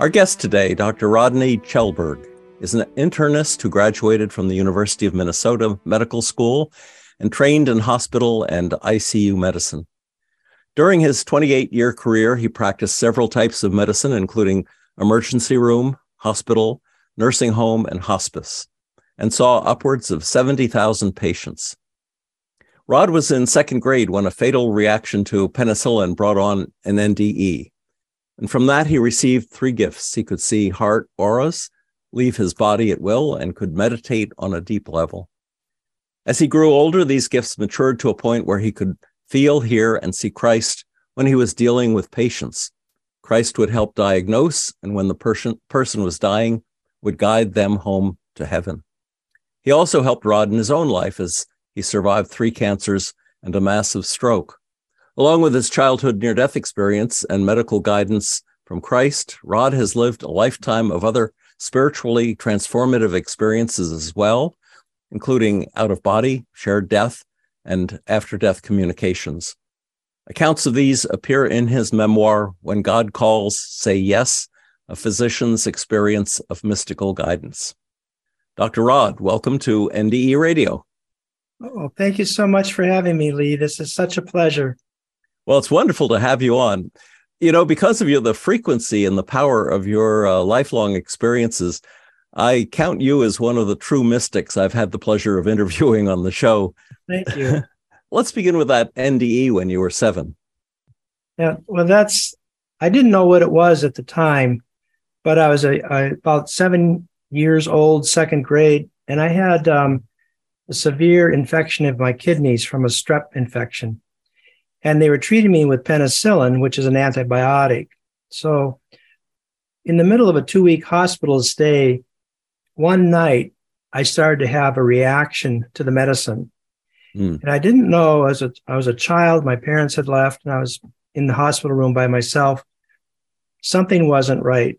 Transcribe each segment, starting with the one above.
Our guest today, Dr. Rodney Chelberg, is an internist who graduated from the University of Minnesota Medical School and trained in hospital and ICU medicine. During his 28 year career, he practiced several types of medicine, including emergency room, hospital, nursing home, and hospice, and saw upwards of 70,000 patients. Rod was in second grade when a fatal reaction to penicillin brought on an NDE. And from that, he received three gifts. He could see heart auras, leave his body at will, and could meditate on a deep level. As he grew older, these gifts matured to a point where he could feel, hear, and see Christ when he was dealing with patients. Christ would help diagnose, and when the person, person was dying, would guide them home to heaven. He also helped Rod in his own life as he survived three cancers and a massive stroke. Along with his childhood near death experience and medical guidance from Christ, Rod has lived a lifetime of other spiritually transformative experiences as well, including out of body, shared death, and after death communications. Accounts of these appear in his memoir, When God Calls, Say Yes, a physician's experience of mystical guidance. Dr. Rod, welcome to NDE Radio. Oh, thank you so much for having me, Lee. This is such a pleasure. Well, it's wonderful to have you on. You know, because of you, the frequency and the power of your uh, lifelong experiences, I count you as one of the true mystics I've had the pleasure of interviewing on the show. Thank you. Let's begin with that NDE when you were seven. Yeah, well, that's, I didn't know what it was at the time, but I was a, a about seven years old, second grade, and I had um, a severe infection of my kidneys from a strep infection and they were treating me with penicillin, which is an antibiotic. So, in the middle of a two week hospital stay, one night I started to have a reaction to the medicine. Mm. And I didn't know as a, I was a child, my parents had left, and I was in the hospital room by myself. Something wasn't right.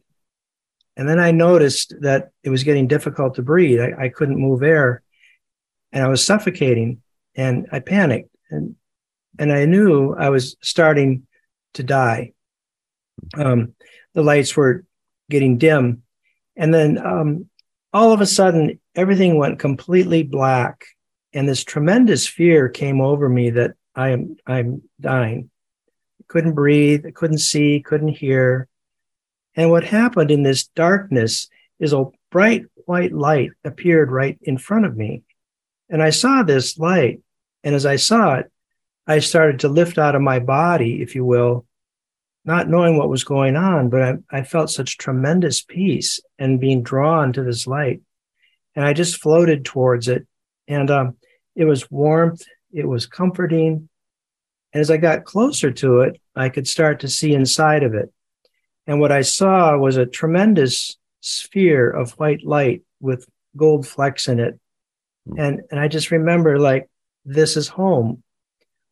And then I noticed that it was getting difficult to breathe. I, I couldn't move air and I was suffocating and I panicked. And and I knew I was starting to die. Um, the lights were getting dim, and then um, all of a sudden, everything went completely black, and this tremendous fear came over me that I am I'm dying. I couldn't breathe, I couldn't see, couldn't hear. And what happened in this darkness is a bright white light appeared right in front of me. And I saw this light. And as I saw it, I started to lift out of my body, if you will, not knowing what was going on, but I, I felt such tremendous peace and being drawn to this light. And I just floated towards it. And um, it was warmth, it was comforting. And as I got closer to it, I could start to see inside of it. And what I saw was a tremendous sphere of white light with gold flecks in it. Hmm. And, and I just remember like, this is home.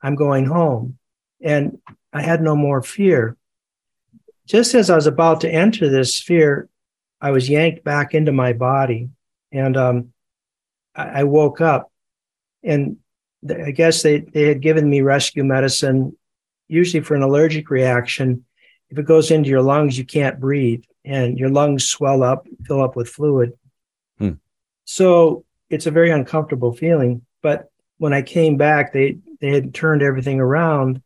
I'm going home. And I had no more fear. Just as I was about to enter this sphere, I was yanked back into my body and um, I, I, woke up. And th- I guess they, they had given me rescue medicine, usually for an allergic reaction. If it goes into your lungs, you can't breathe and your lungs swell up, fill up with fluid. Hmm. So it's a very uncomfortable feeling. But when I came back, they they had turned everything around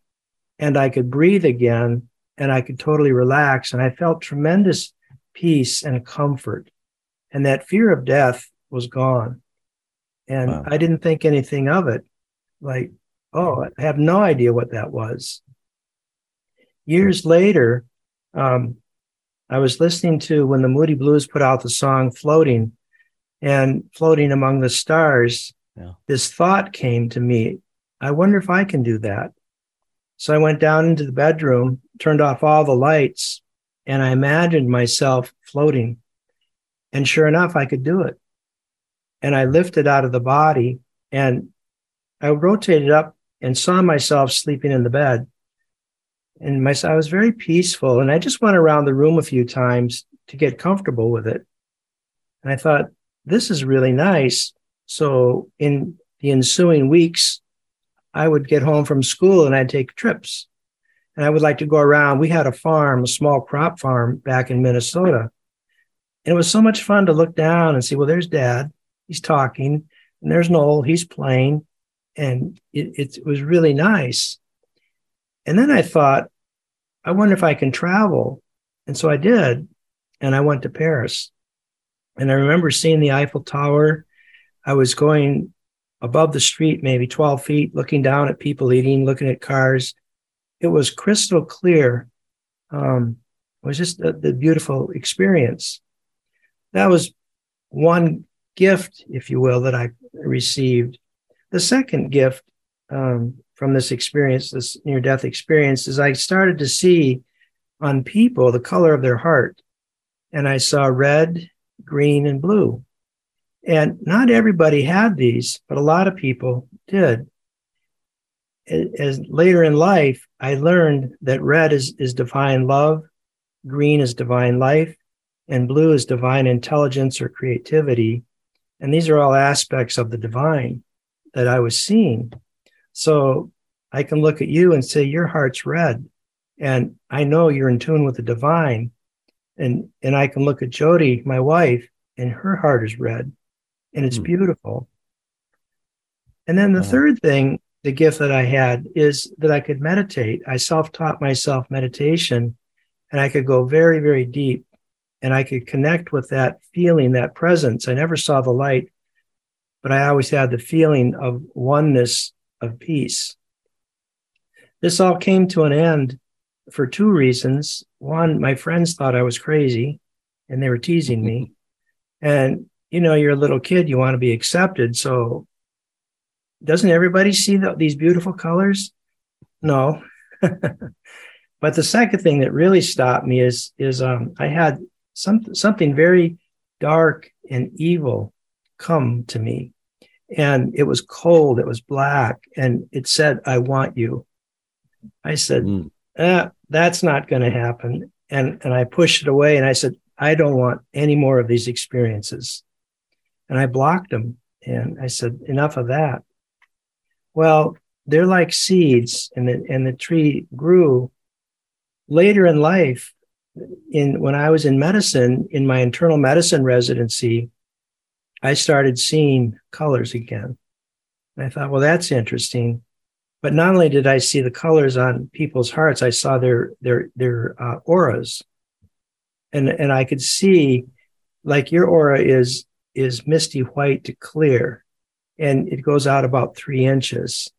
and I could breathe again and I could totally relax. And I felt tremendous peace and comfort. And that fear of death was gone. And wow. I didn't think anything of it. Like, oh, I have no idea what that was. Years later, um, I was listening to when the Moody Blues put out the song Floating and Floating Among the Stars. This thought came to me I wonder if I can do that. So I went down into the bedroom, turned off all the lights, and I imagined myself floating. And sure enough, I could do it. And I lifted out of the body and I rotated up and saw myself sleeping in the bed. And my, I was very peaceful. And I just went around the room a few times to get comfortable with it. And I thought, this is really nice. So in the ensuing weeks, I would get home from school and I'd take trips. And I would like to go around. We had a farm, a small crop farm back in Minnesota. And it was so much fun to look down and see, well, there's dad. He's talking. And there's Noel. He's playing. And it, it was really nice. And then I thought, I wonder if I can travel. And so I did. And I went to Paris. And I remember seeing the Eiffel Tower. I was going above the street, maybe 12 feet, looking down at people eating, looking at cars. It was crystal clear. Um, it was just a, the beautiful experience. That was one gift, if you will, that I received. The second gift um, from this experience, this near death experience, is I started to see on people the color of their heart. And I saw red, green, and blue. And not everybody had these, but a lot of people did. As later in life, I learned that red is, is divine love, green is divine life, and blue is divine intelligence or creativity. And these are all aspects of the divine that I was seeing. So I can look at you and say, Your heart's red. And I know you're in tune with the divine and and I can look at Jody, my wife, and her heart is red, and it's mm. beautiful. And then the wow. third thing, the gift that I had is that I could meditate. I self-taught myself meditation, and I could go very, very deep, and I could connect with that feeling, that presence. I never saw the light, but I always had the feeling of oneness, of peace. This all came to an end for two reasons. One, my friends thought I was crazy and they were teasing me. And, you know, you're a little kid, you want to be accepted. So, doesn't everybody see the, these beautiful colors? No. but the second thing that really stopped me is, is um, I had some, something very dark and evil come to me. And it was cold, it was black, and it said, I want you. I said, mm eh, that's not going to happen. And, and I pushed it away and I said, I don't want any more of these experiences. And I blocked them. And I said, enough of that. Well, they're like seeds and the, and the tree grew later in life. In when I was in medicine, in my internal medicine residency, I started seeing colors again. And I thought, well, that's interesting. But not only did I see the colors on people's hearts, I saw their their their uh, auras, and and I could see, like your aura is is misty white to clear, and it goes out about three inches.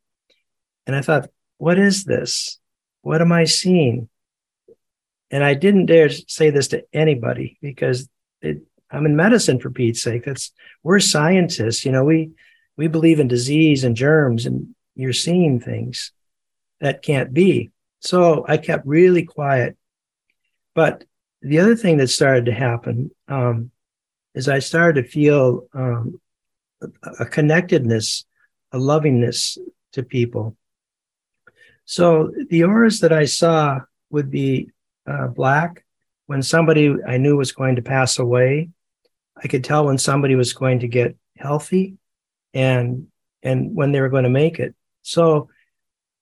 And I thought, what is this? What am I seeing? And I didn't dare say this to anybody because it, I'm in medicine for Pete's sake. That's we're scientists, you know. We we believe in disease and germs, and you're seeing things that can't be. So I kept really quiet. But the other thing that started to happen um, is I started to feel um, a connectedness, a lovingness to people. So the auras that I saw would be uh, black. When somebody I knew was going to pass away, I could tell when somebody was going to get healthy and and when they were going to make it. So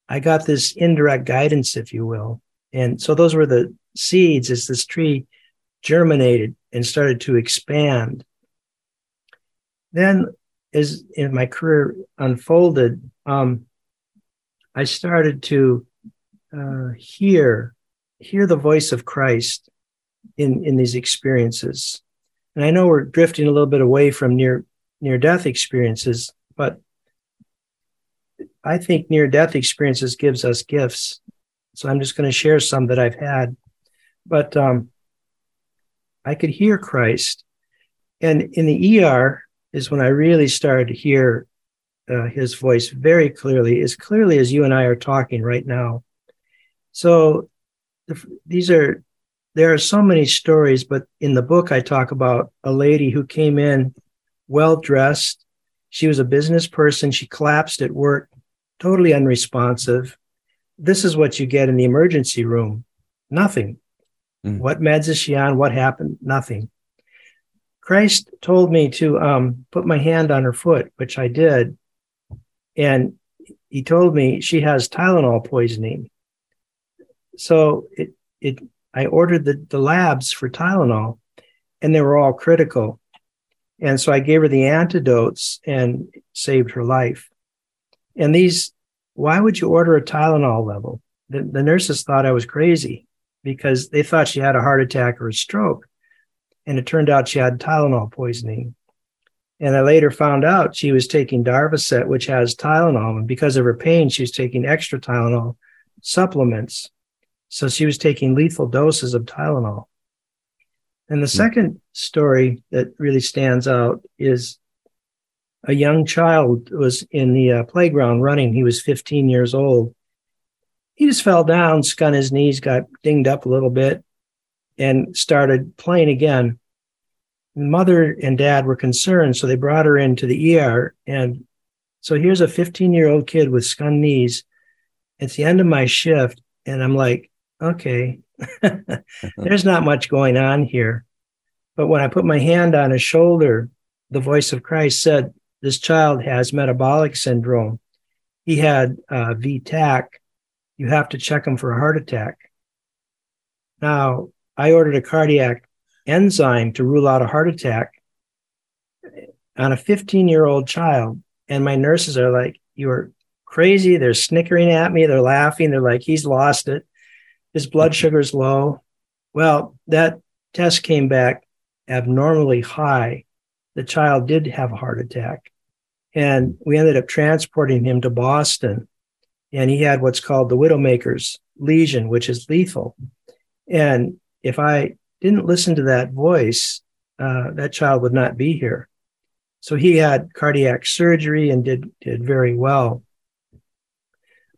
I got this indirect guidance, if you will. And so those were the seeds as this tree germinated and started to expand. Then, as in my career unfolded, um, I started to uh, hear hear the voice of Christ in in these experiences. And I know we're drifting a little bit away from near near death experiences, but I think near death experiences gives us gifts. So I'm just going to share some that I've had. But um, I could hear Christ. And in the ER is when I really started to hear uh, his voice very clearly, as clearly as you and I are talking right now. So the, these are there are so many stories, but in the book, I talk about a lady who came in well dressed. She was a business person. She collapsed at work, totally unresponsive. This is what you get in the emergency room nothing. Mm. What meds is she on? What happened? Nothing. Christ told me to um, put my hand on her foot, which I did. And he told me she has Tylenol poisoning. So it, it, I ordered the, the labs for Tylenol and they were all critical. And so I gave her the antidotes and saved her life. And these, why would you order a Tylenol level? The, the nurses thought I was crazy because they thought she had a heart attack or a stroke. And it turned out she had Tylenol poisoning. And I later found out she was taking Darvocet, which has Tylenol. And because of her pain, she was taking extra Tylenol supplements. So she was taking lethal doses of Tylenol. And the hmm. second story that really stands out is a young child was in the uh, playground running. He was 15 years old. He just fell down, scun his knees, got dinged up a little bit, and started playing again. Mother and dad were concerned, so they brought her into the ER. And so here's a 15 year old kid with scun knees. It's the end of my shift, and I'm like, okay, there's not much going on here. But when I put my hand on his shoulder, the voice of Christ said, This child has metabolic syndrome. He had uh, V-tach. You have to check him for a heart attack. Now, I ordered a cardiac enzyme to rule out a heart attack on a 15 year old child. And my nurses are like, You are crazy. They're snickering at me. They're laughing. They're like, He's lost it. His blood mm-hmm. sugar's low. Well, that test came back abnormally high. The child did have a heart attack. And we ended up transporting him to Boston. And he had what's called the Widowmaker's lesion, which is lethal. And if I didn't listen to that voice, uh, that child would not be here. So he had cardiac surgery and did did very well.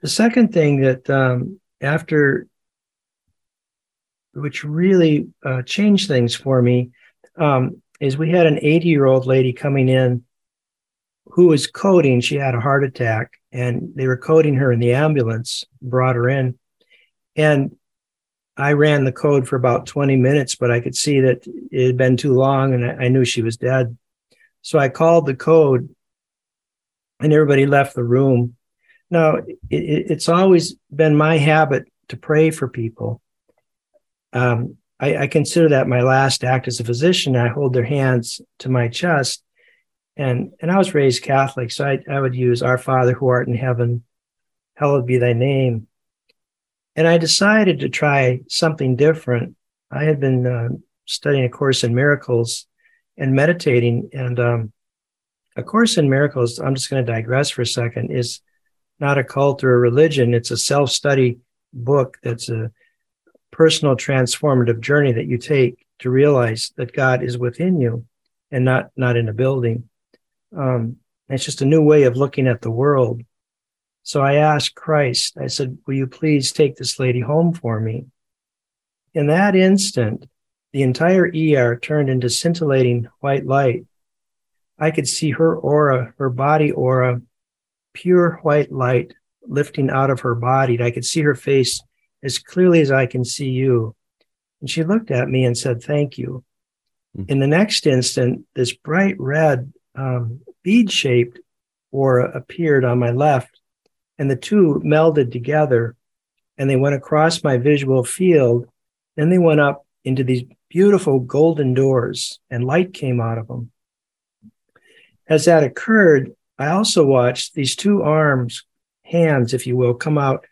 The second thing that um, after, which really uh, changed things for me, um, is we had an 80 year old lady coming in who was coding. She had a heart attack, and they were coding her in the ambulance. Brought her in, and I ran the code for about 20 minutes, but I could see that it had been too long and I, knew she was dead. So I called the code and everybody left the room. Now, it, it's always been my habit to pray for people. Um, I, I, consider that my last act as a physician. I hold their hands to my chest. And, and I was raised Catholic, so I, I would use Our Father who art in heaven, hallowed be thy name. And I decided to try something different. I had been uh, studying A Course in Miracles and meditating. And um, A Course in Miracles, I'm just going to digress for a second, is not a cult or a religion. It's a self study book that's a personal transformative journey that you take to realize that God is within you and not, not in a building. Um, it's just a new way of looking at the world. So I asked Christ, I said, Will you please take this lady home for me? In that instant, the entire ER turned into scintillating white light. I could see her aura, her body aura, pure white light lifting out of her body. I could see her face as clearly as I can see you. And she looked at me and said, Thank you. Mm-hmm. In the next instant, this bright red um, bead shaped aura appeared on my left and the two melded together and they went across my visual field. Then they went up into these beautiful golden doors and light came out of them. As that occurred, I also watched these two arms, hands, if you will, come out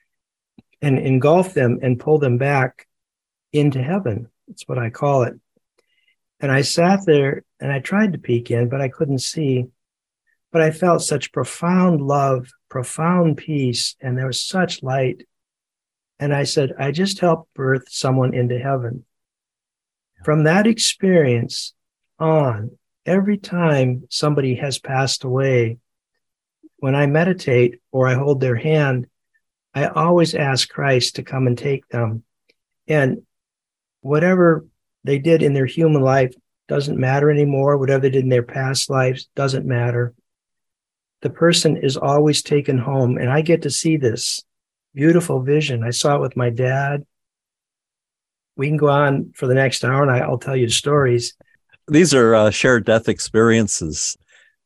and engulf them and pull them back into heaven. That's what I call it. And I sat there and I tried to peek in, but I couldn't see. But I felt such profound love profound peace and there was such light. And I said, I just helped birth someone into heaven. From that experience on, every time somebody has passed away, when I meditate or I hold their hand, I always ask Christ to come and take them. And whatever they did in their human life doesn't matter anymore. Whatever they did in their past lives doesn't matter. The person is always taken home. And I get to see this beautiful vision. I saw it with my dad. We can go on for the next hour and I'll tell you stories. These are uh, shared death experiences.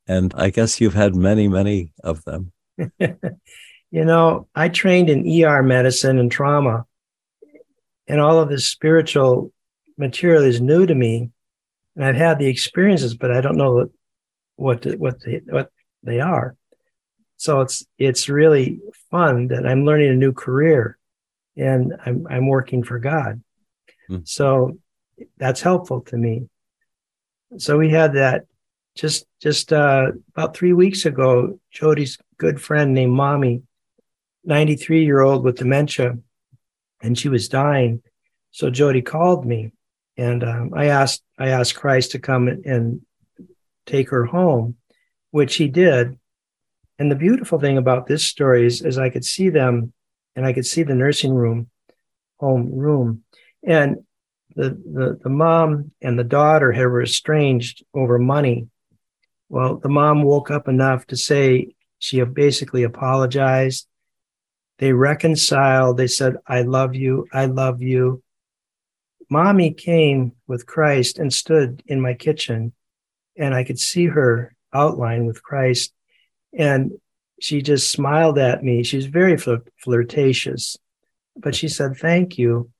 And I guess you've had many, many of them. you know, I trained in ER medicine and trauma, and all of this spiritual material is new to me. And I've had the experiences, but I don't know what what what they, what they are. So it's it's really fun that I'm learning a new career, and I'm I'm working for God. Hmm. So that's helpful to me. So we had that just just uh, about three weeks ago. Jody's good friend named Mommy, 93 year old with dementia, and she was dying. So Jody called me, and um, I asked I asked Christ to come and take her home, which he did. And the beautiful thing about this story is, is I could see them, and I could see the nursing room, home room, and the the, the mom and the daughter had were estranged over money. Well, the mom woke up enough to say she basically apologized. They reconciled. They said, "I love you. I love you." Mommy came with Christ and stood in my kitchen, and I could see her outline with Christ. And she just smiled at me. She's very fl- flirtatious, but she said, Thank you.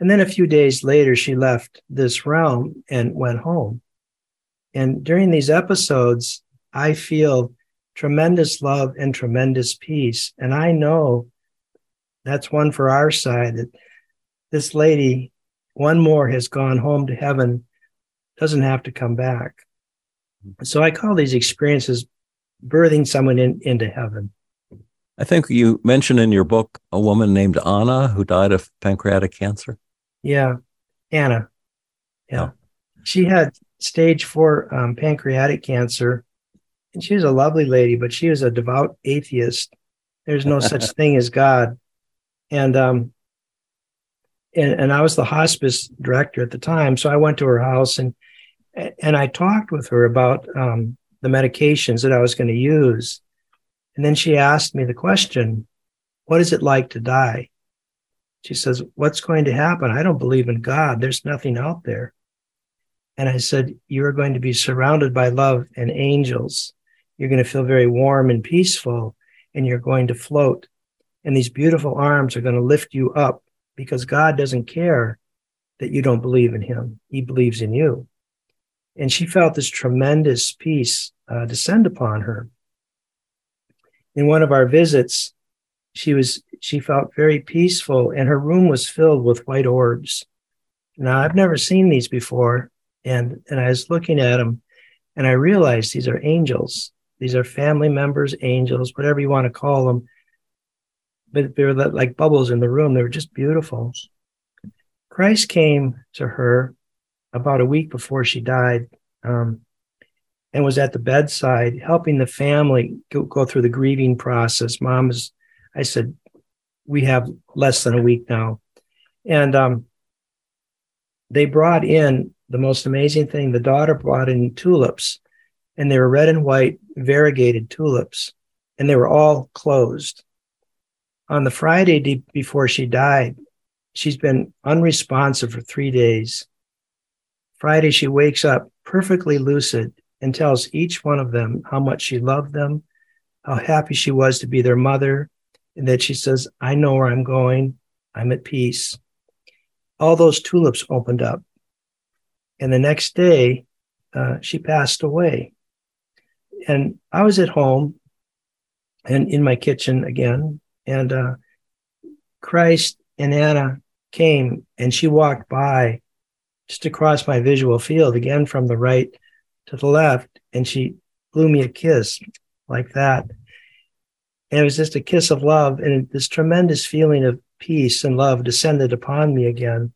And then a few days later, she left this realm and went home. And during these episodes, I feel tremendous love and tremendous peace. And I know that's one for our side that this lady one more has gone home to heaven, doesn't have to come back. So I call these experiences birthing someone in, into heaven. I think you mentioned in your book a woman named Anna who died of pancreatic cancer. Yeah, Anna. Yeah. She had stage four um, pancreatic cancer. And she was a lovely lady, but she was a devout atheist. There's no such thing as God. And um, and, and I was the hospice director at the time. So I went to her house and and I talked with her about um, the medications that I was going to use. And then she asked me the question, What is it like to die? She says, What's going to happen? I don't believe in God. There's nothing out there. And I said, You are going to be surrounded by love and angels. You're going to feel very warm and peaceful, and you're going to float. And these beautiful arms are going to lift you up because God doesn't care that you don't believe in him. He believes in you. And she felt this tremendous peace uh, descend upon her. In one of our visits, she was she felt very peaceful and her room was filled with white orbs. Now I've never seen these before and and I was looking at them and I realized these are angels. These are family members, angels, whatever you want to call them but they were like bubbles in the room. They were just beautiful. Christ came to her about a week before she died um, and was at the bedside helping the family go, go through the grieving process. Mom is, I said, we have less than a week now. And um, they brought in the most amazing thing. The daughter brought in tulips, and they were red and white variegated tulips, and they were all closed on the Friday before she died, she's been unresponsive for three days. Friday, she wakes up perfectly lucid and tells each one of them how much she loved them, how happy she was to be their mother, and that she says, I know where I'm going. I'm at peace. All those tulips opened up. And the next day, uh, she passed away. And I was at home and in my kitchen again, and uh, Christ and Anna came and she walked by just across my visual field, again from the right to the left, and she blew me a kiss like that. And it was just a kiss of love, and this tremendous feeling of peace and love descended upon me again.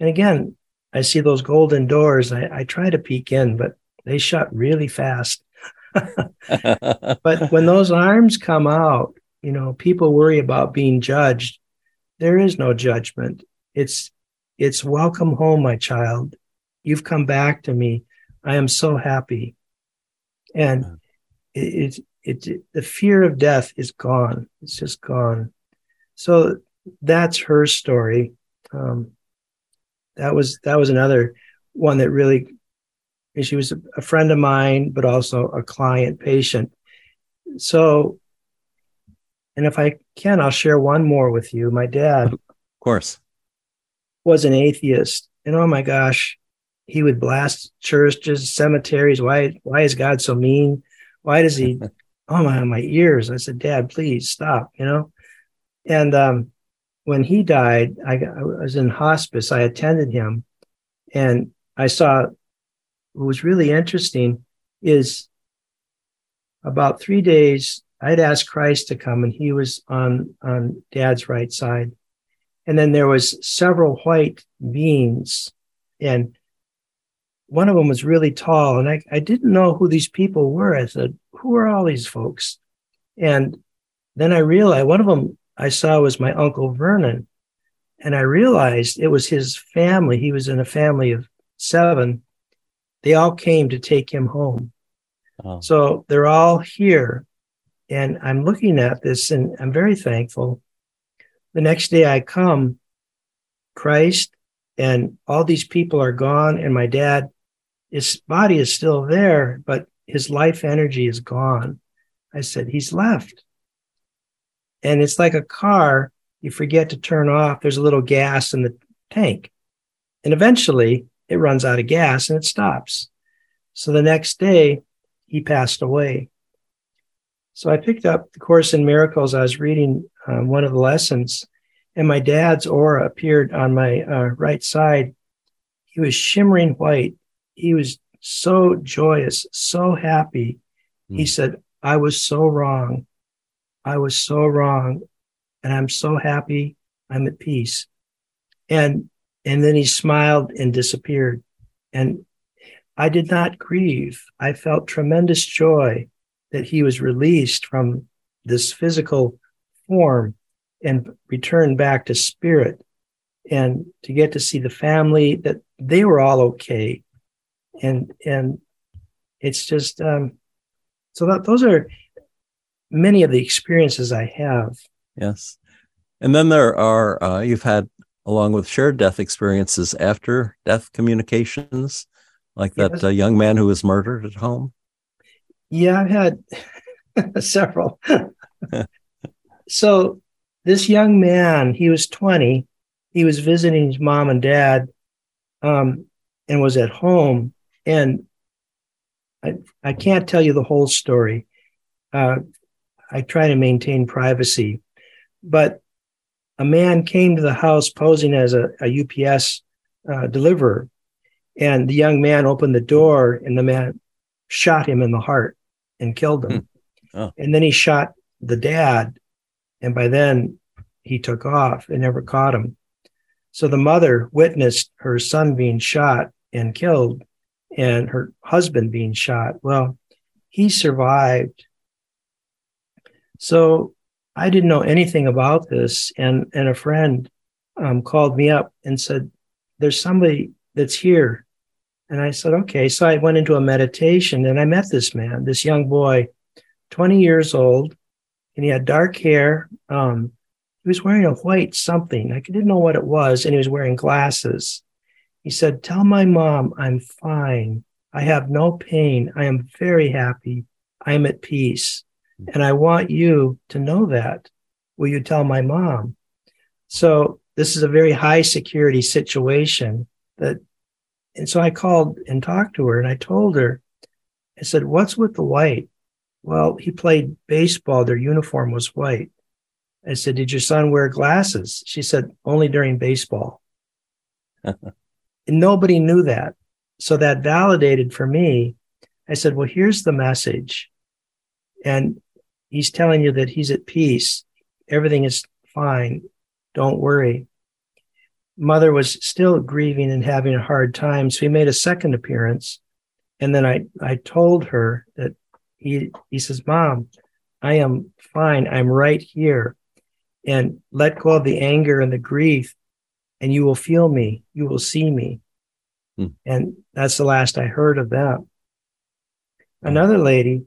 And again, I see those golden doors. I, I try to peek in, but they shut really fast. but when those arms come out, you know, people worry about being judged. There is no judgment. It's It's welcome home, my child. You've come back to me. I am so happy. And it, it, it, the fear of death is gone. It's just gone. So that's her story. Um, that was that was another one that really. She was a friend of mine, but also a client patient. So, and if I can, I'll share one more with you. My dad, of course, was an atheist, and oh my gosh, he would blast churches, cemeteries. Why? Why is God so mean? Why does he? oh my, my ears! I said, Dad, please stop. You know, and um, when he died, I, I, was in hospice. I attended him, and I saw what was really interesting is about three days. I'd asked Christ to come, and he was on on Dad's right side, and then there was several white beings, and one of them was really tall, and I, I didn't know who these people were. I said, "Who are all these folks?" And then I realized one of them I saw was my uncle Vernon, and I realized it was his family. He was in a family of seven. They all came to take him home. Oh. So they're all here, and I'm looking at this, and I'm very thankful. The next day I come, Christ and all these people are gone, and my dad his body is still there, but his life energy is gone. I said, He's left. And it's like a car, you forget to turn off, there's a little gas in the tank. And eventually it runs out of gas and it stops. So the next day, he passed away. So I picked up the Course in Miracles. I was reading um, one of the lessons, and my dad's aura appeared on my uh, right side. He was shimmering white, he was so joyous, so happy. Mm. He hmm. said, I was so wrong. I was so wrong. And I'm so happy. I'm at peace. And and then he smiled and disappeared. And I did not grieve. I felt tremendous joy that he was released from this physical form and returned back to spirit and to get to see the family that they were all okay and and it's just um, so that those are many of the experiences I have. Yes, and then there are uh, you've had along with shared death experiences after death communications, like that yes. uh, young man who was murdered at home. Yeah, I've had several. so this young man, he was 20. He was visiting his mom and dad um, and was at home and I, I can't tell you the whole story. Uh, I try to maintain privacy, but a man came to the house posing as a, a UPS uh, deliverer, and the young man opened the door, and the man shot him in the heart and killed him. Hmm. Oh. And then he shot the dad, and by then he took off and never caught him. So the mother witnessed her son being shot and killed and her husband being shot. Well, he survived. So I didn't know anything about this, and and a friend um, called me up and said, "There's somebody that's here," and I said, "Okay." So I went into a meditation, and I met this man, this young boy, 20 years old, and he had dark hair. Um, he was wearing a white something. I didn't know what it was, and he was wearing glasses. He said, Tell my mom I'm fine. I have no pain. I am very happy. I am at peace. And I want you to know that. Will you tell my mom? So this is a very high security situation that, and so I called and talked to her and I told her, I said, what's with the white? Well, he played baseball. Their uniform was white. I said, did your son wear glasses? She said, only during baseball. And nobody knew that. So that validated for me. I said, well, here's the message. And he's telling you that he's at peace. Everything is fine. Don't worry. Mother was still grieving and having a hard time. So he made a second appearance. And then I, I told her that he, he says, Mom, I am fine. I'm right here. And let go of the anger and the grief and you will feel me, you will see me. Hmm. And that's the last I heard of that. Hmm. Another lady,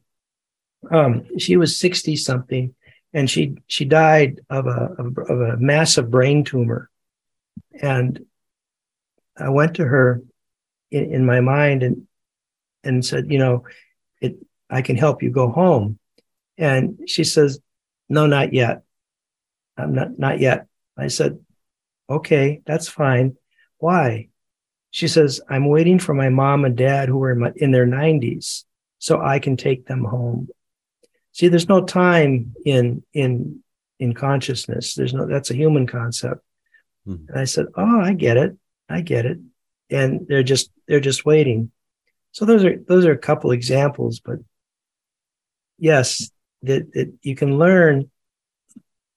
um, she was 60 something and she she died of a of, of a massive brain tumor. And I went to her in, in my mind and and said, you know, it I can help you go home. And she says, No, not yet. I'm not not yet. I said, Okay, that's fine. Why? She says, I'm waiting for my mom and dad who are in, my, in their 90s so I can take them home. See, there's no time in in in consciousness. There's no that's a human concept. Mm-hmm. And I said, "Oh, I get it. I get it." And they're just they're just waiting. So those are those are a couple examples, but yes, that, that you can learn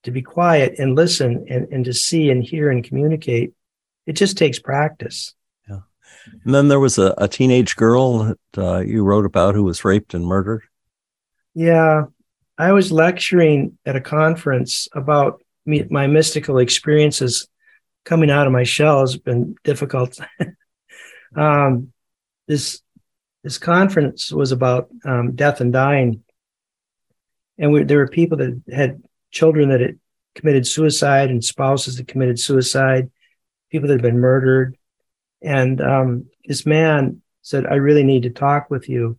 to be quiet and listen and, and to see and hear and communicate. It just takes practice. Yeah. And then there was a, a teenage girl that uh, you wrote about who was raped and murdered. Yeah. I was lecturing at a conference about me, my mystical experiences coming out of my shell has been difficult. um, this this conference was about um, death and dying, and we, there were people that had children that had committed suicide and spouses that committed suicide, people that had been murdered. And um, this man said, I really need to talk with you.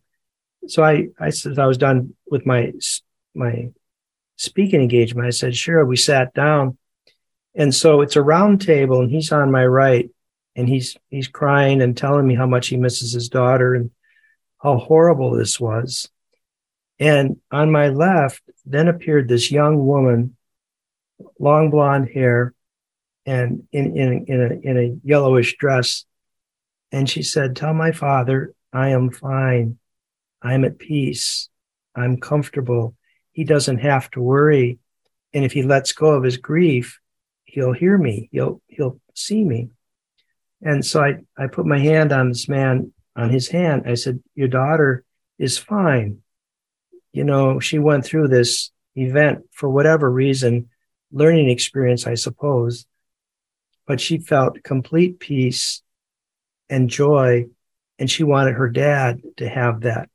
So I, I said, I was done with my, my speaking engagement. I said, sure. We sat down. And so it's a round table and he's on my right and he's, he's crying and telling me how much he misses his daughter and how horrible this was. And on my left, then appeared this young woman, long blonde hair, and in, in, in, a, in a yellowish dress. And she said, Tell my father, I am fine. I'm at peace. I'm comfortable. He doesn't have to worry. And if he lets go of his grief, he'll hear me. He'll, he'll see me. And so I, I put my hand on this man, on his hand. I said, Your daughter is fine you know, she went through this event for whatever reason, learning experience, I suppose, but she felt complete peace and joy, and she wanted her dad to have that.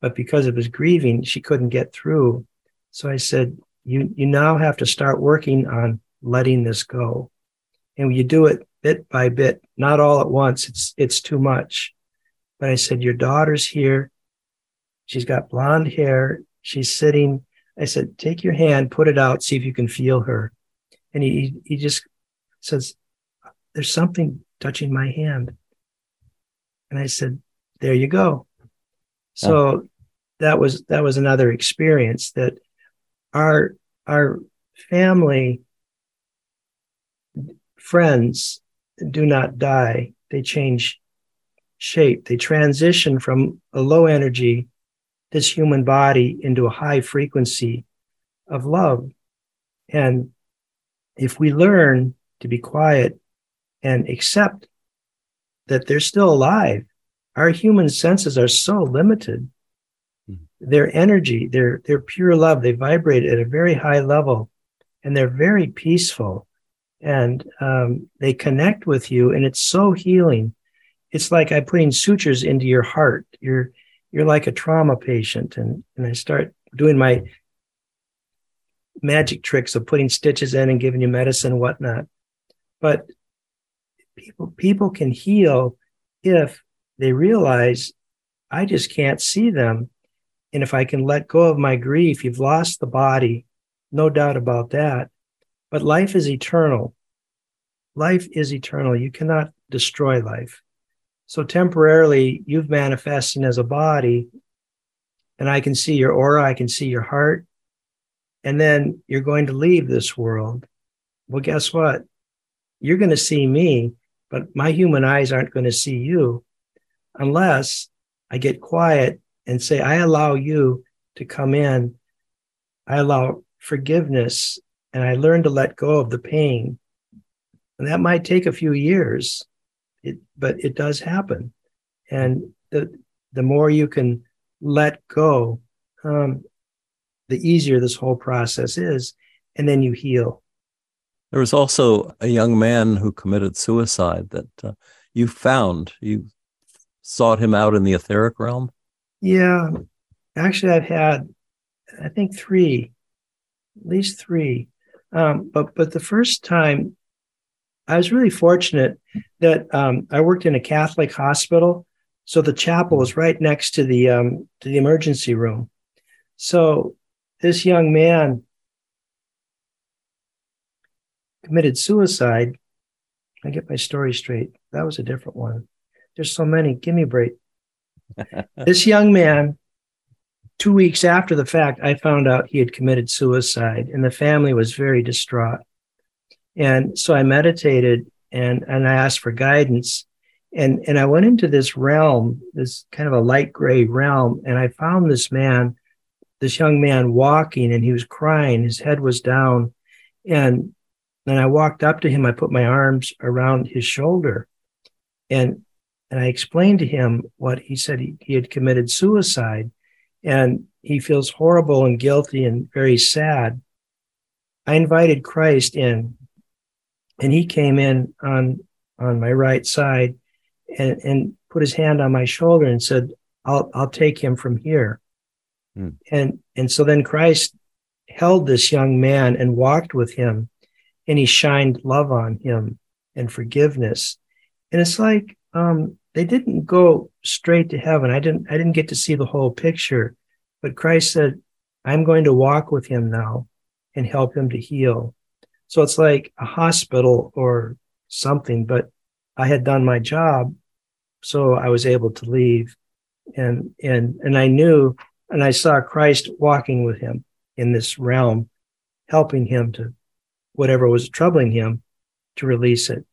But because of his grieving, she couldn't get through. So I said, you, you now have to start working on letting this go. And you do it bit by bit, not all at once. It's, it's too much. But I said, your daughter's here. She's got blonde hair. She's sitting. I said, take your hand, put it out, see if you can feel her. And he, he just says, there's something touching my hand. And I said, there you go. So that was, that was another experience that our, our family friends do not die. They change shape. They transition from a low energy this human body into a high frequency of love. And if we learn to be quiet and accept that they're still alive, our human senses are so limited. Mm-hmm. Their energy, their, their pure love, they vibrate at a very high level and they're very peaceful and um, they connect with you and it's so healing. It's like I'm putting sutures into your heart. You're you're like a trauma patient. And, and I start doing my magic tricks of putting stitches in and giving you medicine and whatnot. But people, people can heal if they realize I just can't see them. And if I can let go of my grief, you've lost the body, no doubt about that. But life is eternal. Life is eternal. You cannot destroy life. So temporarily, you've manifested as a body, and I can see your aura, I can see your heart, and then you're going to leave this world. Well, guess what? You're going to see me, but my human eyes aren't going to see you unless I get quiet and say, I allow you to come in. I allow forgiveness and I learn to let go of the pain. And that might take a few years it, but it does happen. And the, the more you can let go, um, the easier this whole process is. And then you heal. There was also a young man who committed suicide that uh, you found. You sought him out in the etheric realm. Yeah, actually, I've had, I think three, at least three. Um, but but the first time, I was really fortunate that um, I worked in a Catholic hospital, so the chapel was right next to the um, to the emergency room. So this young man committed suicide. I get my story straight. That was a different one. There's so many. Give me a break. this young man, two weeks after the fact, I found out he had committed suicide, and the family was very distraught. And so I meditated and, and I asked for guidance. And, and I went into this realm, this kind of a light gray realm, and I found this man, this young man walking, and he was crying. His head was down. And then I walked up to him. I put my arms around his shoulder, and and I explained to him what he said. He, he had committed suicide, and he feels horrible and guilty and very sad. I invited Christ in, and he came in on on my right side, and and put his hand on my shoulder and said, "I'll I'll take him from here." Hmm. And and so then Christ held this young man and walked with him and he shined love on him and forgiveness. And it's like um, they didn't go straight to heaven. I didn't I didn't get to see the whole picture, but Christ said, "I'm going to walk with him now and help him to heal." So it's like a hospital or something, but I had done my job, so I was able to leave, and and and I knew, and I saw Christ walking with him in this realm, helping him to whatever was troubling him to release it.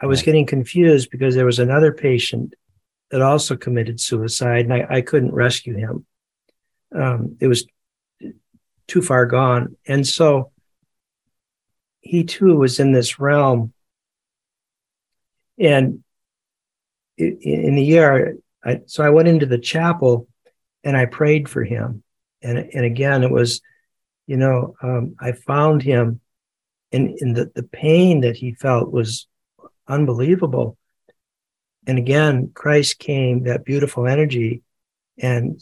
I was getting confused because there was another patient that also committed suicide and I, I couldn't rescue him. Um, it was too far gone. And so he too was in this realm. And in the year, I, so I went into the chapel and I prayed for him. And, and again, it was you know, um, I found him and, in the, the pain that he felt was unbelievable. And again, Christ came, that beautiful energy, and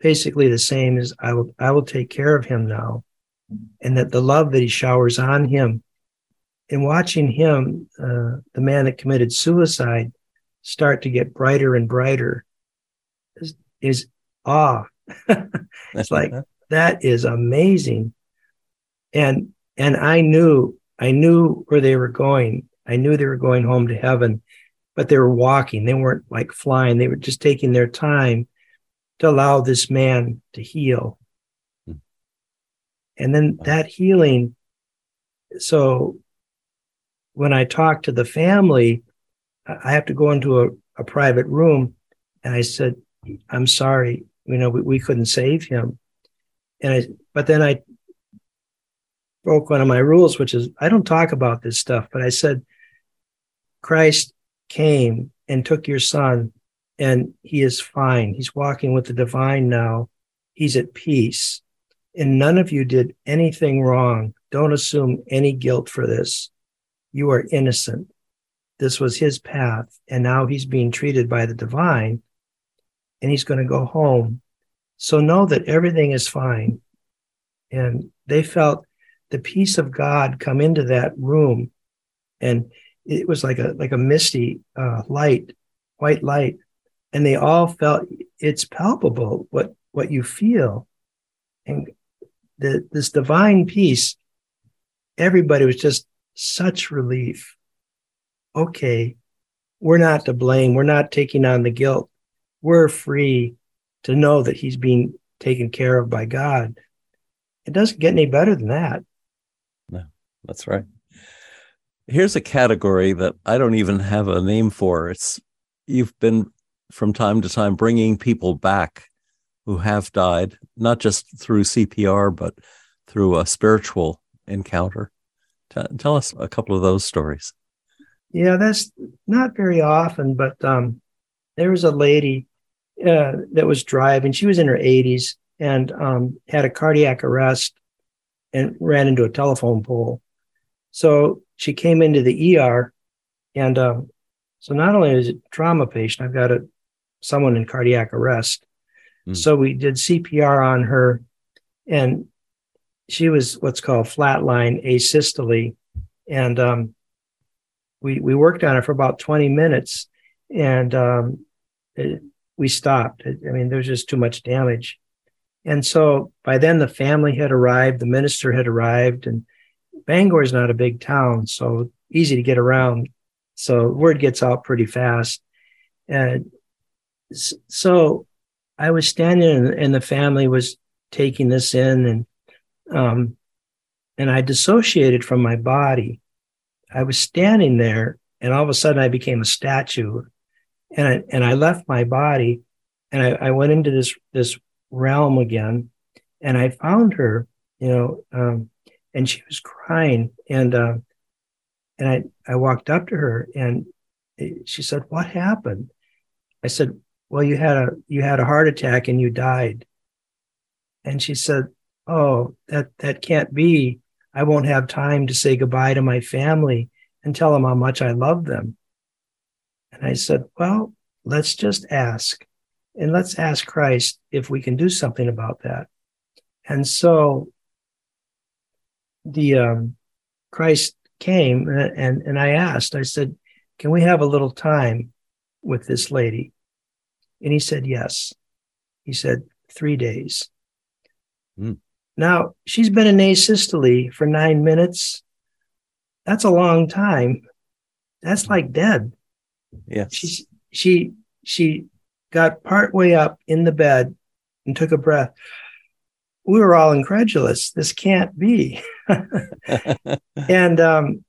basically the same as I will, I will take care of him now. And that the love that he showers on him and watching him, uh, the man that committed suicide, start to get brighter and brighter is, is awe. it's like, that is amazing. And and I knew I knew where they were going. I knew they were going home to heaven, but they were walking. They weren't like flying. They were just taking their time to allow this man to heal. Hmm. And then that healing. So when I talked to the family, I have to go into a, a private room. And I said, I'm sorry, you know, we, we couldn't save him and I, but then I broke one of my rules, which is I don't talk about this stuff, but I said, Christ came and took your son and he is fine. He's walking with the divine now. He's at peace. And none of you did anything wrong. Don't assume any guilt for this. You are innocent. This was his path. And now he's being treated by the divine and he's going to go home so know that everything is fine. And they felt the peace of God come into that room. And it was like a like a misty uh, light, white light. And they all felt it's palpable what what you feel. And the, this divine peace, everybody was just such relief. Okay, we're not to blame. We're not taking on the guilt. We're free to know that he's being taken care of by God. It doesn't get any better than that. No, that's right. Here's a category that I don't even have a name for. It's you've been from time to time bringing people back who have died, not just through CPR, but through a spiritual encounter. T- tell us a couple of those stories. Yeah, that's not very often, but um, there was a lady uh, that was driving. She was in her 80s and um, had a cardiac arrest and ran into a telephone pole. So she came into the ER, and um, so not only is it trauma patient, I've got a someone in cardiac arrest. Mm. So we did CPR on her, and she was what's called flatline asystole, and um, we we worked on it for about 20 minutes, and um, it, we stopped. I mean, there's just too much damage. And so by then the family had arrived, the minister had arrived, and Bangor is not a big town, so easy to get around. So word gets out pretty fast. And so I was standing and the family was taking this in and um and I dissociated from my body. I was standing there and all of a sudden I became a statue and I, and I left my body and I, I went into this this realm again and I found her, you know, um, and she was crying and uh, and I I walked up to her and she said, "What happened?" I said, "Well, you had a you had a heart attack and you died." And she said, "Oh, that that can't be. I won't have time to say goodbye to my family and tell them how much I love them." And I said, Well, let's just ask. And let's ask Christ if we can do something about that. And so the um, Christ came and, and I asked, I said, Can we have a little time with this lady? And he said, Yes. He said, Three days. Mm. Now, she's been in asystole for nine minutes. That's a long time. That's like dead. Yeah. She she she got part way up in the bed and took a breath. We were all incredulous. This can't be. and um,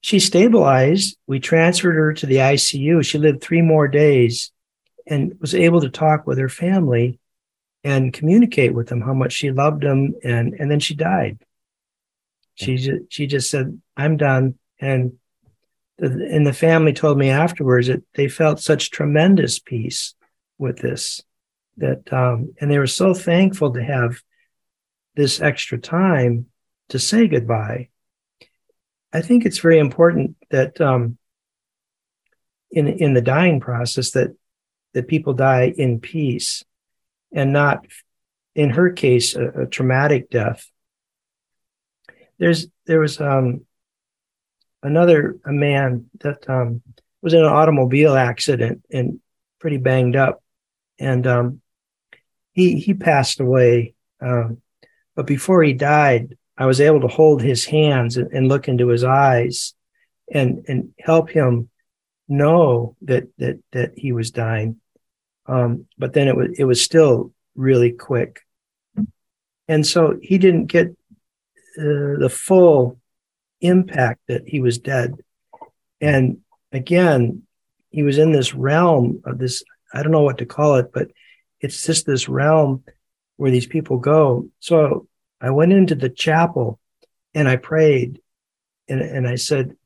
she stabilized. We transferred her to the ICU. She lived three more days and was able to talk with her family and communicate with them how much she loved them. And, and then she died. She, just, she just said, I'm done. And and the family told me afterwards that they felt such tremendous peace with this that um, and they were so thankful to have this extra time to say goodbye i think it's very important that um, in in the dying process that that people die in peace and not in her case a, a traumatic death there's there was um, another a man that um, was in an automobile accident and pretty banged up, and um, he he passed away. Um, but before he died, I was able to hold his hands and, and look into his eyes, and and help him know that that that he was dying. Um, but then it was it was still really quick, and so he didn't get uh, the full impact that he was dead. And again, he was in this realm of this, I don't know what to call it, but it's just this realm where these people go. So I went into the chapel and I prayed and, and I said,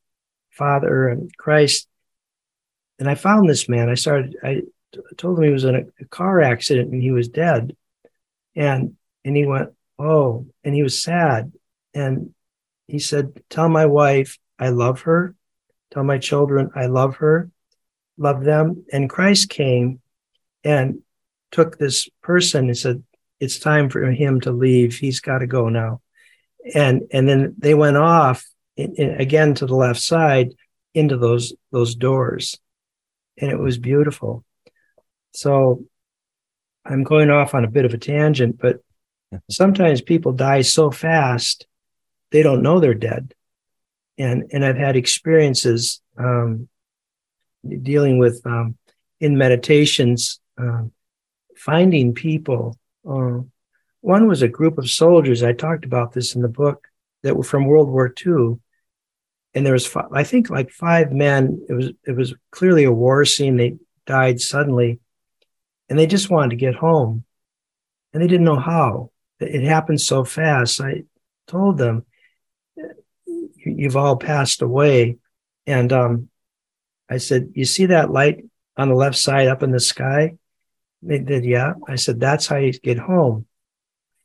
Father and Christ, and I found this man. I started, I told him he was in a, a car accident and he was dead. And, and he went, Oh, and he was sad. And he said, Tell my wife I love her. Tell my children I love her, love them. And Christ came and took this person and said, It's time for him to leave. He's got to go now. And and then they went off in, in, again to the left side into those those doors. And it was beautiful. So I'm going off on a bit of a tangent, but sometimes people die so fast they don't know they're dead. And and I've had experiences um, dealing with um, in meditations uh, finding people. Uh, one was a group of soldiers. I talked about this in the book that were from World War II, and there was five, I think like five men. It was it was clearly a war scene. They died suddenly, and they just wanted to get home, and they didn't know how. It happened so fast. I told them you've all passed away. And um, I said, You see that light on the left side up in the sky? They did, Yeah. I said, That's how you get home.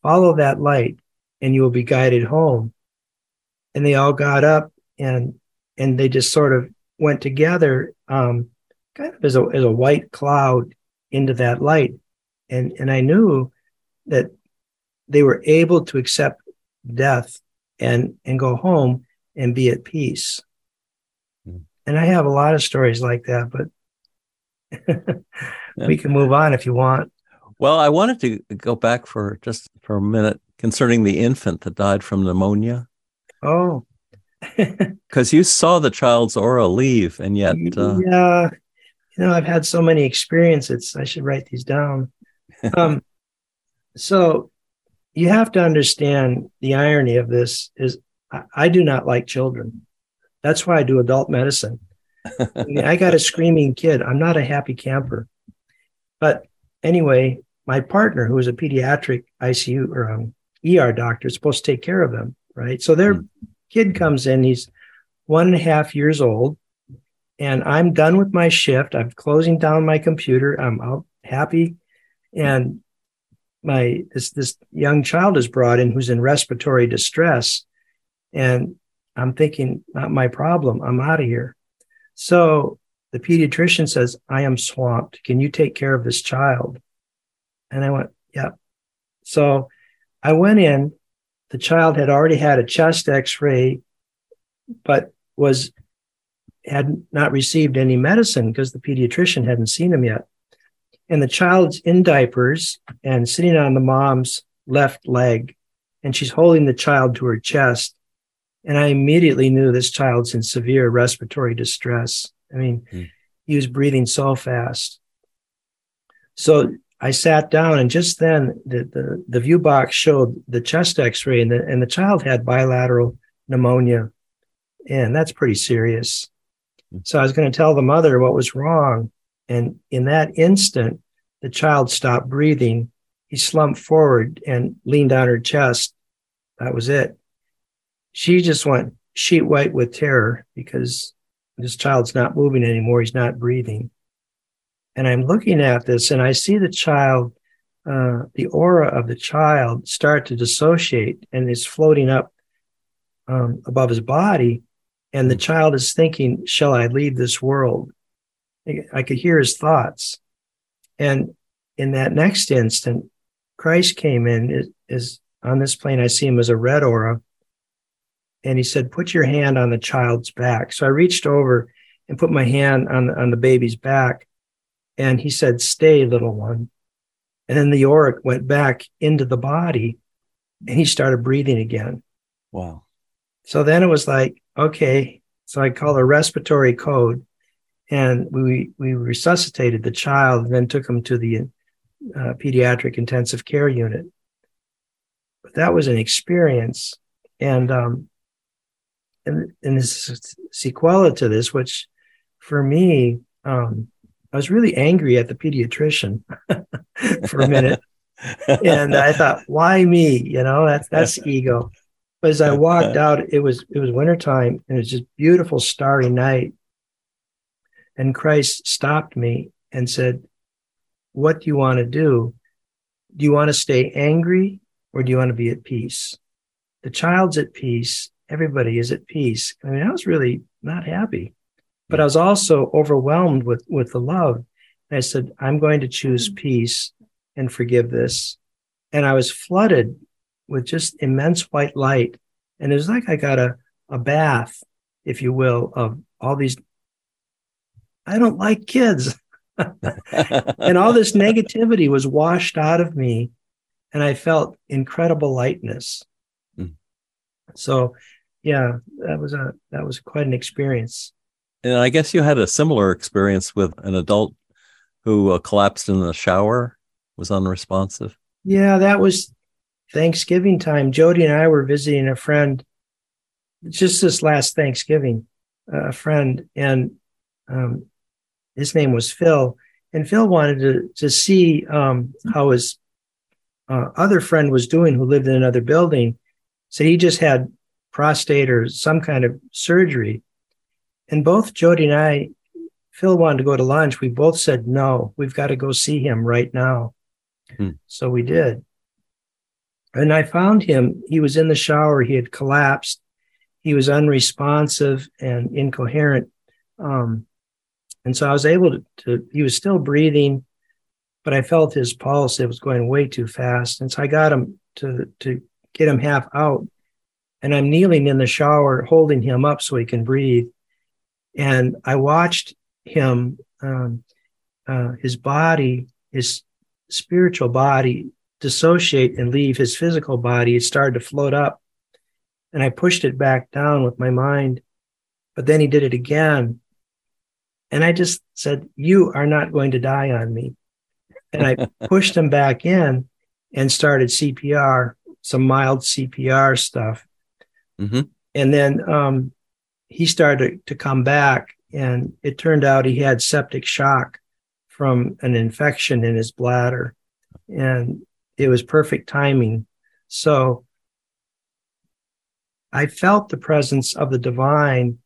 Follow that light and you will be guided home. And they all got up and and they just sort of went together, um, kind of as a as a white cloud into that light, and and I knew that they were able to accept death and and go home and be at peace. Mm. And I have a lot of stories like that, but we can move on if you want. Well, I wanted to go back for just for a minute concerning the infant that died from pneumonia. Oh, because you saw the child's aura leave, and yet, uh... yeah, you know, I've had so many experiences. I should write these down. um, so you have to understand the irony of this is I, I do not like children. That's why I do adult medicine. I, mean, I got a screaming kid. I'm not a happy camper. But anyway, my partner, who is a pediatric ICU or um, ER doctor, is supposed to take care of them, right? So their mm. kid comes in, he's one and a half years old, and I'm done with my shift. I'm closing down my computer. I'm out happy. And my this this young child is brought in who's in respiratory distress. And I'm thinking, not my problem. I'm out of here. So the pediatrician says, I am swamped. Can you take care of this child? And I went, Yep. So I went in. The child had already had a chest x ray, but was had not received any medicine because the pediatrician hadn't seen him yet. And the child's in diapers and sitting on the mom's left leg, and she's holding the child to her chest. And I immediately knew this child's in severe respiratory distress. I mean, mm. he was breathing so fast. So I sat down, and just then the, the, the view box showed the chest x ray, and the, and the child had bilateral pneumonia. And that's pretty serious. Hmm. So I was going to tell the mother what was wrong. And in that instant, the child stopped breathing. He slumped forward and leaned on her chest. That was it. She just went sheet white with terror because this child's not moving anymore. He's not breathing. And I'm looking at this and I see the child, uh, the aura of the child start to dissociate and is floating up um, above his body. And the child is thinking, Shall I leave this world? I could hear his thoughts. And in that next instant, Christ came in, is, is on this plane. I see him as a red aura and he said, "Put your hand on the child's back." So I reached over and put my hand on on the baby's back, and he said, "Stay, little one." And then the auric went back into the body, and he started breathing again. Wow! So then it was like, okay. So I called a respiratory code, and we we resuscitated the child, and then took him to the uh, pediatric intensive care unit. But that was an experience, and um, and, and this sequela to this, which for me, um, I was really angry at the pediatrician for a minute. and I thought, why me? You know, that's that's ego. But as I walked out, it was it was wintertime and it was just beautiful starry night. And Christ stopped me and said, What do you want to do? Do you want to stay angry or do you want to be at peace? The child's at peace everybody is at peace. I mean, I was really not happy, but I was also overwhelmed with with the love. And I said, I'm going to choose peace and forgive this. And I was flooded with just immense white light. And it was like I got a, a bath, if you will, of all these. I don't like kids. and all this negativity was washed out of me. And I felt incredible lightness. Mm. So yeah, that was a that was quite an experience. And I guess you had a similar experience with an adult who uh, collapsed in the shower, was unresponsive. Yeah, that was Thanksgiving time. Jody and I were visiting a friend just this last Thanksgiving, uh, a friend, and um, his name was Phil. And Phil wanted to to see um, how his uh, other friend was doing, who lived in another building. So he just had prostate or some kind of surgery. And both Jody and I, Phil wanted to go to lunch. We both said, no, we've got to go see him right now. Hmm. So we did. And I found him. He was in the shower. He had collapsed he was unresponsive and incoherent. Um, and so I was able to, to, he was still breathing, but I felt his pulse. It was going way too fast. And so I got him to, to get him half out. And I'm kneeling in the shower, holding him up so he can breathe. And I watched him, um, uh, his body, his spiritual body dissociate and leave his physical body. It started to float up. And I pushed it back down with my mind. But then he did it again. And I just said, You are not going to die on me. And I pushed him back in and started CPR, some mild CPR stuff. Mm-hmm. And then um, he started to come back, and it turned out he had septic shock from an infection in his bladder. And it was perfect timing. So I felt the presence of the divine.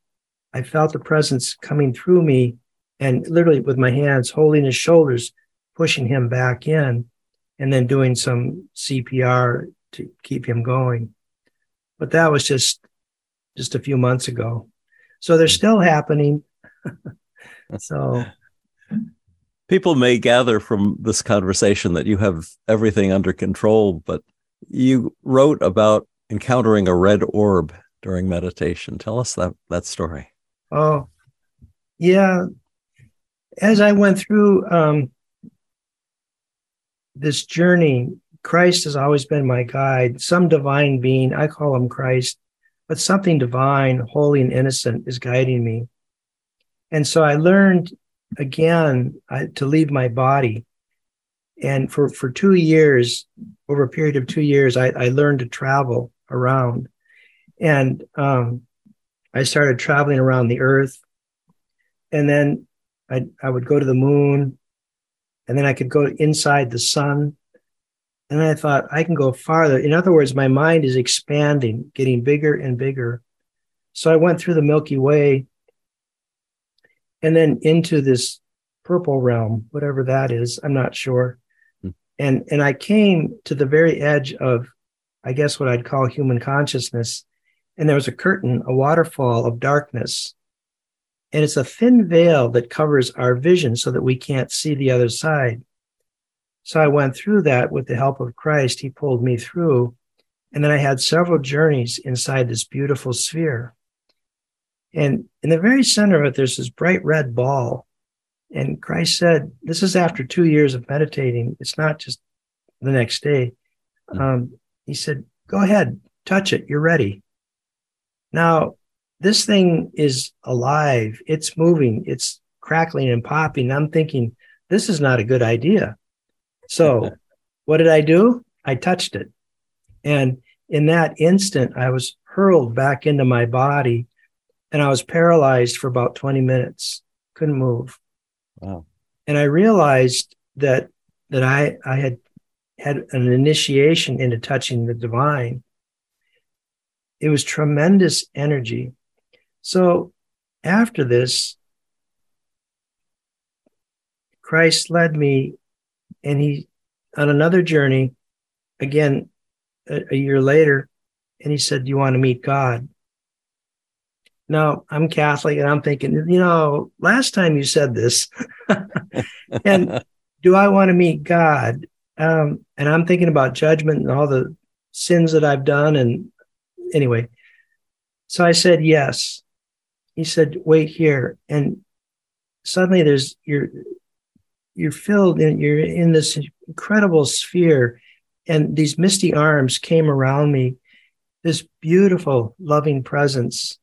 I felt the presence coming through me and literally with my hands holding his shoulders, pushing him back in, and then doing some CPR to keep him going. But that was just just a few months ago. So they're still happening. so people may gather from this conversation that you have everything under control, but you wrote about encountering a red orb during meditation. Tell us that that story. Oh, yeah. As I went through um, this journey, Christ has always been my guide. Some divine being, I call him Christ, but something divine, holy, and innocent is guiding me. And so I learned again I, to leave my body. And for, for two years, over a period of two years, I, I learned to travel around. And um, I started traveling around the earth. And then I, I would go to the moon. And then I could go inside the sun. And I thought, I can go farther. In other words, my mind is expanding, getting bigger and bigger. So I went through the Milky Way and then into this purple realm, whatever that is. I'm not sure. Hmm. And and I came to the very edge of, I guess what I'd call human consciousness, and there was a curtain, a waterfall of darkness, and it's a thin veil that covers our vision so that we can't see the other side. So I went through that with the help of Christ. He pulled me through. And then I had several journeys inside this beautiful sphere. And in the very center of it, there's this bright red ball. And Christ said, This is after two years of meditating. It's not just the next day. Hmm. Um, he said, Go ahead, touch it. You're ready. Now, this thing is alive. It's moving. It's crackling and popping. I'm thinking, This is not a good idea. So, what did I do? I touched it. And in that instant, I was hurled back into my body and I was paralyzed for about 20 minutes, couldn't move. Wow. And I realized that that I I had had an initiation into touching the divine. It was tremendous energy. So after this, Christ led me and he on another journey again a, a year later and he said, Do you want to meet God? no, I'm Catholic. And I'm thinking, you know, last time you said this, and do I want to meet God? Um, and I'm thinking about judgment and all the sins that I've done. And anyway, so I said, yes. He said, wait here. And suddenly there's, you're, you're filled and you're in this incredible sphere. And these misty arms came around me, this beautiful, loving presence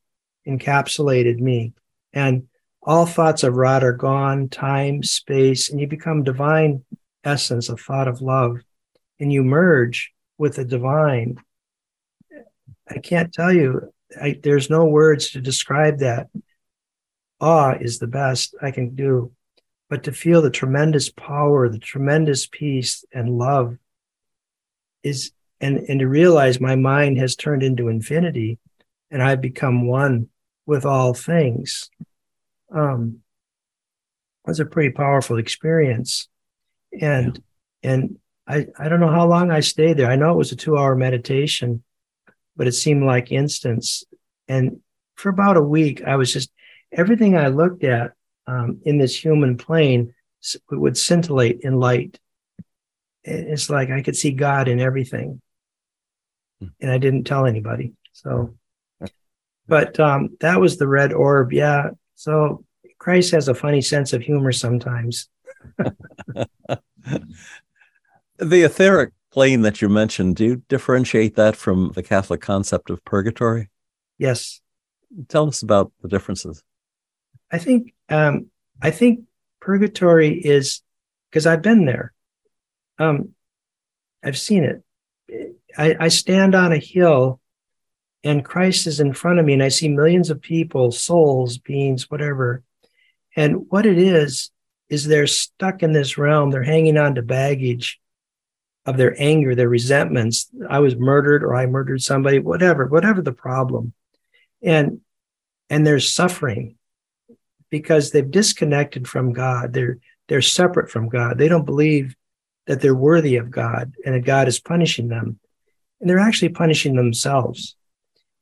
encapsulated me. And all thoughts of rot are gone, time, space, and you become divine essence, a thought of love, and you merge with the divine. I can't tell you, I, there's no words to describe that. Awe is the best I can do. But to feel the tremendous power, the tremendous peace and love is, and, and to realize my mind has turned into infinity and I've become one with all things um, was a pretty powerful experience. And yeah. and I, I don't know how long I stayed there. I know it was a two hour meditation, but it seemed like instants. and for about a week, I was just everything I looked at um, in this human plane would scintillate in light. It's like I could see God in everything, hmm. and I didn't tell anybody. So, but um, that was the red orb. Yeah. So Christ has a funny sense of humor sometimes. the etheric plane that you mentioned, do you differentiate that from the Catholic concept of purgatory? Yes. Tell us about the differences. I think um, I think purgatory is because I've been there. Um, I've seen it. I, I stand on a hill and Christ is in front of me and I see millions of people, souls, beings, whatever. And what it is, is they're stuck in this realm. They're hanging on to baggage of their anger, their resentments. I was murdered or I murdered somebody, whatever, whatever the problem. And and they're suffering because they've disconnected from God. They're they're separate from God. They don't believe that they're worthy of God and that God is punishing them. And they're actually punishing themselves.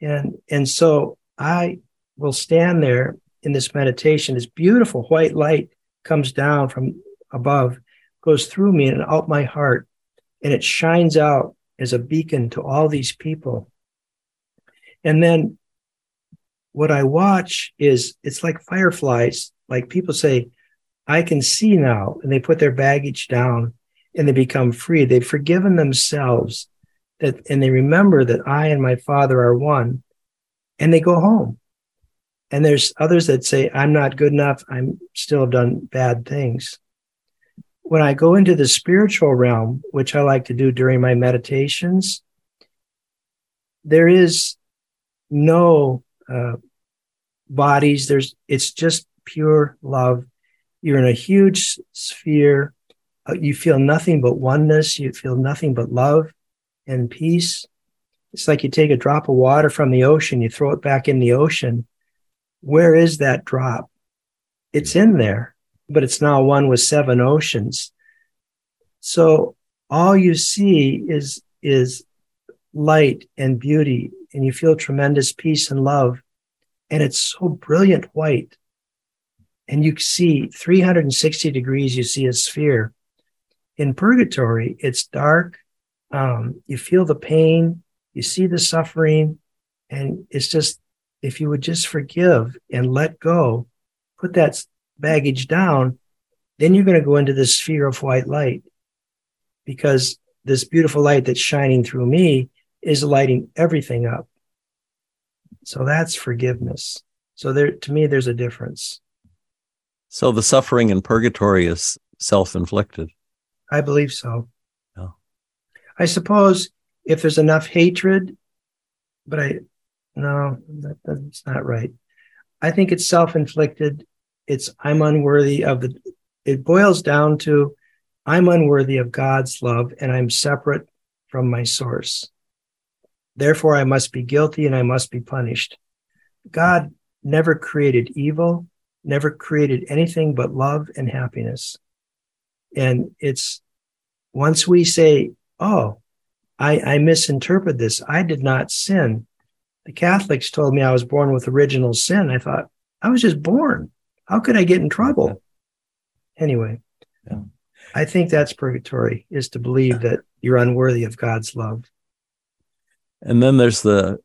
And and so I will stand there in this meditation, this beautiful white light comes down from above, goes through me and out my heart, and it shines out as a beacon to all these people. And then what I watch is it's like fireflies. Like people say, I can see now, and they put their baggage down and they become free. They've forgiven themselves that, and they remember that I and my Father are one, and they go home. And there's others that say, I'm not good enough. I'm still done bad things. When I go into the spiritual realm, which I like to do during my meditations, there is no uh, bodies. There's, it's just pure love. You're in a huge sphere. Uh, you feel nothing but oneness. You feel nothing but love and peace. It's like you take a drop of water from the ocean, you throw it back in the ocean, where is that drop? It's in there, but it's now one with seven oceans. So all you see is, is light and beauty, and you feel tremendous peace and love. And it's so brilliant white. And you see 360 degrees, you see a sphere. In purgatory, it's dark. Um, you feel the pain, you see the suffering, and it's just if you would just forgive and let go, put that baggage down, then you're going to go into this sphere of white light because this beautiful light that's shining through me is lighting everything up. So that's forgiveness. So there, to me, there's a difference. So the suffering in purgatory is self-inflicted. I believe so. I suppose if there's enough hatred, but I, no, that, that's not right. I think it's self inflicted. It's I'm unworthy of the, it boils down to I'm unworthy of God's love and I'm separate from my source. Therefore, I must be guilty and I must be punished. God never created evil, never created anything but love and happiness. And it's once we say, oh, I, I misinterpret this. I did not sin the Catholics told me I was born with original sin. I thought, I was just born. How could I get in trouble? Anyway, yeah. I think that's purgatory is to believe that you're unworthy of God's love. And then there's the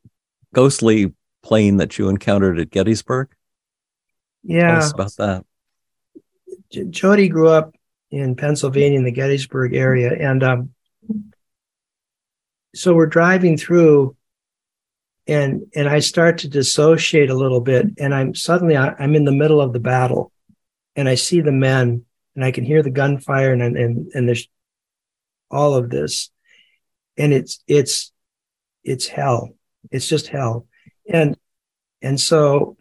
ghostly plane that you encountered at Gettysburg. Yeah. Tell us about that. J- Jody grew up in Pennsylvania in the Gettysburg area. And um, so we're driving through and and I start to dissociate a little bit, and I'm suddenly I, am in the middle of the battle, and I see the men, and I can hear the gunfire, and and and there's all of this, and it's it's it's hell. It's just hell, and and so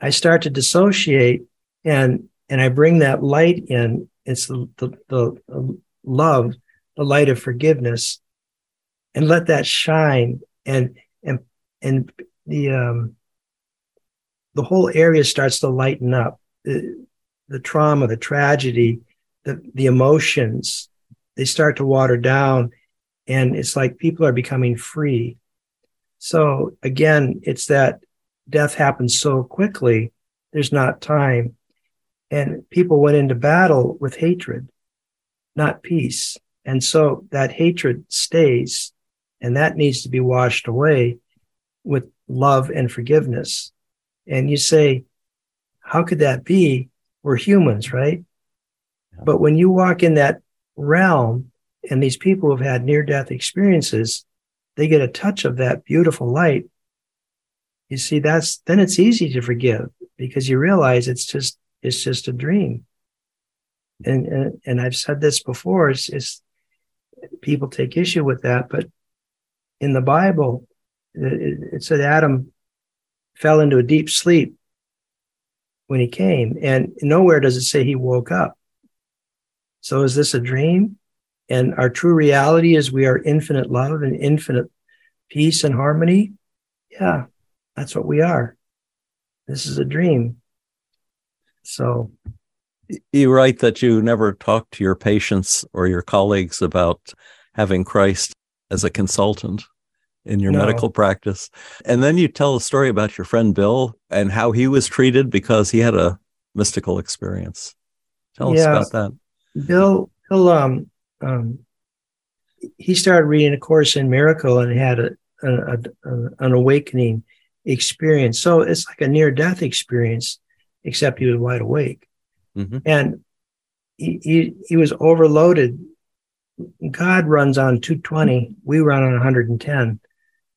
I start to dissociate, and and I bring that light in. It's the the, the love, the light of forgiveness, and let that shine and and and the um, the whole area starts to lighten up. The, the trauma, the tragedy, the the emotions, they start to water down, and it's like people are becoming free. So again, it's that death happens so quickly, there's not time. And people went into battle with hatred, not peace. And so that hatred stays, and that needs to be washed away with love and forgiveness. And you say, how could that be? We're humans, right? Yeah. But when you walk in that realm, and these people who've had near death experiences, they get a touch of that beautiful light. You see, that's then it's easy to forgive because you realize it's just it's just a dream. And and, and I've said this before, it's, it's people take issue with that, but in the Bible, it, it said Adam fell into a deep sleep when he came, and nowhere does it say he woke up. So is this a dream? And our true reality is we are infinite love and infinite peace and harmony. Yeah, that's what we are. This is a dream. So you write that you never talk to your patients or your colleagues about having Christ as a consultant in your no. medical practice. And then you tell a story about your friend Bill and how he was treated because he had a mystical experience. Tell yeah. us about that. Bill, Bill, um, um, he started reading a course in miracle and had a, a, a, an awakening experience. So it's like a near death experience, except he was wide awake. Mm-hmm. And he, he, he was overloaded. God runs on 220, we run on 110.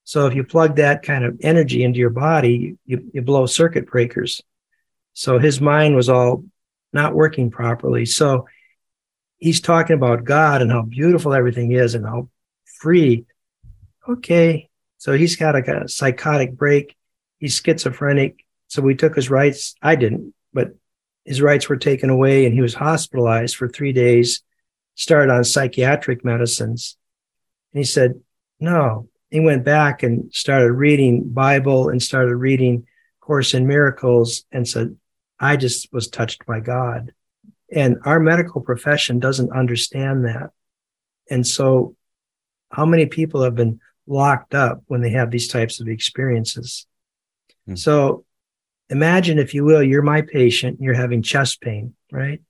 So if you plug that kind of energy into your body, you, you blow circuit breakers. So his mind was all not working properly. So he's talking about God and how beautiful everything is and how free. Okay. So he's got a, a psychotic break. He's schizophrenic. So we took his rights. I didn't, but his rights were taken away and he was hospitalized for three days, started on psychiatric medicines. And he said, no, he went back and started reading Bible and started reading Course in Miracles and said, I just was touched by God. And our medical profession doesn't understand that. And so, how many people have been locked up when they have these types of experiences? Mm. So, imagine, if you will, you're my patient, you're having chest pain, right?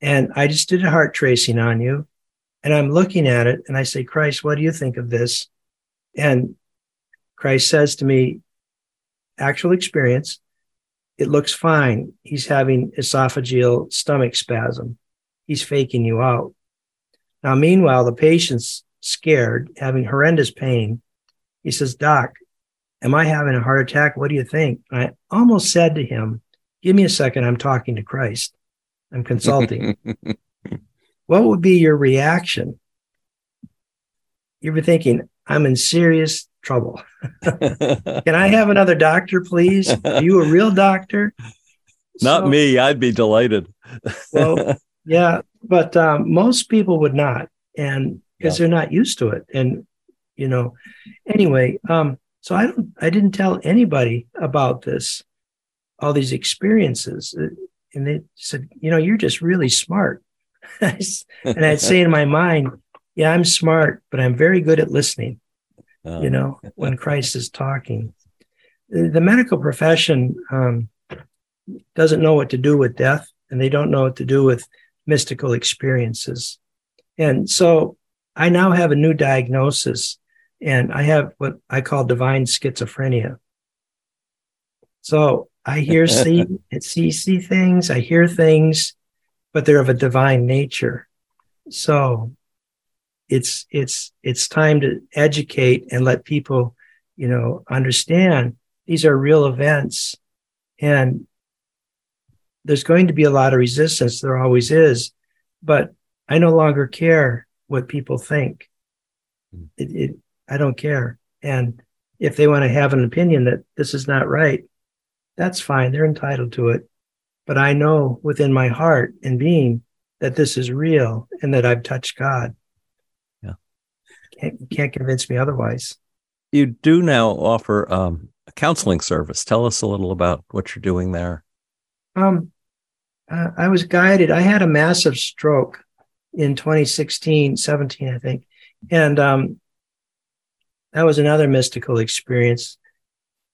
And I just did a heart tracing on you, and I'm looking at it, and I say, Christ, what do you think of this? And Christ says to me, actual experience, it looks fine. He's having esophageal stomach spasm. He's faking you out. Now, meanwhile, the patient's scared, having horrendous pain. He says, Doc, am I having a heart attack? What do you think? I almost said to him, Give me a second. I'm talking to Christ. I'm consulting. what would be your reaction? You'd be thinking, I'm in serious trouble. Can I have another doctor, please? Are you a real doctor? Not so, me. I'd be delighted. well, yeah, but um, most people would not, and because yeah. they're not used to it. And you know, anyway, um, so I don't. I didn't tell anybody about this, all these experiences, uh, and they said, you know, you're just really smart. and I'd say in my mind, yeah, I'm smart, but I'm very good at listening. Um, you know, when Christ is talking, the medical profession um, doesn't know what to do with death, and they don't know what to do with mystical experiences. And so, I now have a new diagnosis, and I have what I call divine schizophrenia. So I hear, see, see, see things, I hear things, but they're of a divine nature. So it's it's it's time to educate and let people you know understand these are real events. And there's going to be a lot of resistance. There always is. But i no longer care what people think. Hmm. it, it, i don't care. And if they want to have an opinion that this is not right that's fine. They're entitled to it. But i know within my heart and being that this is real and that i've touched god can't, can't convince me otherwise. You do now offer um, a counseling service. Tell us a little about what you're doing there. Um, uh, I was guided. I had a massive stroke in 2016, 17, I think. And um, that was another mystical experience.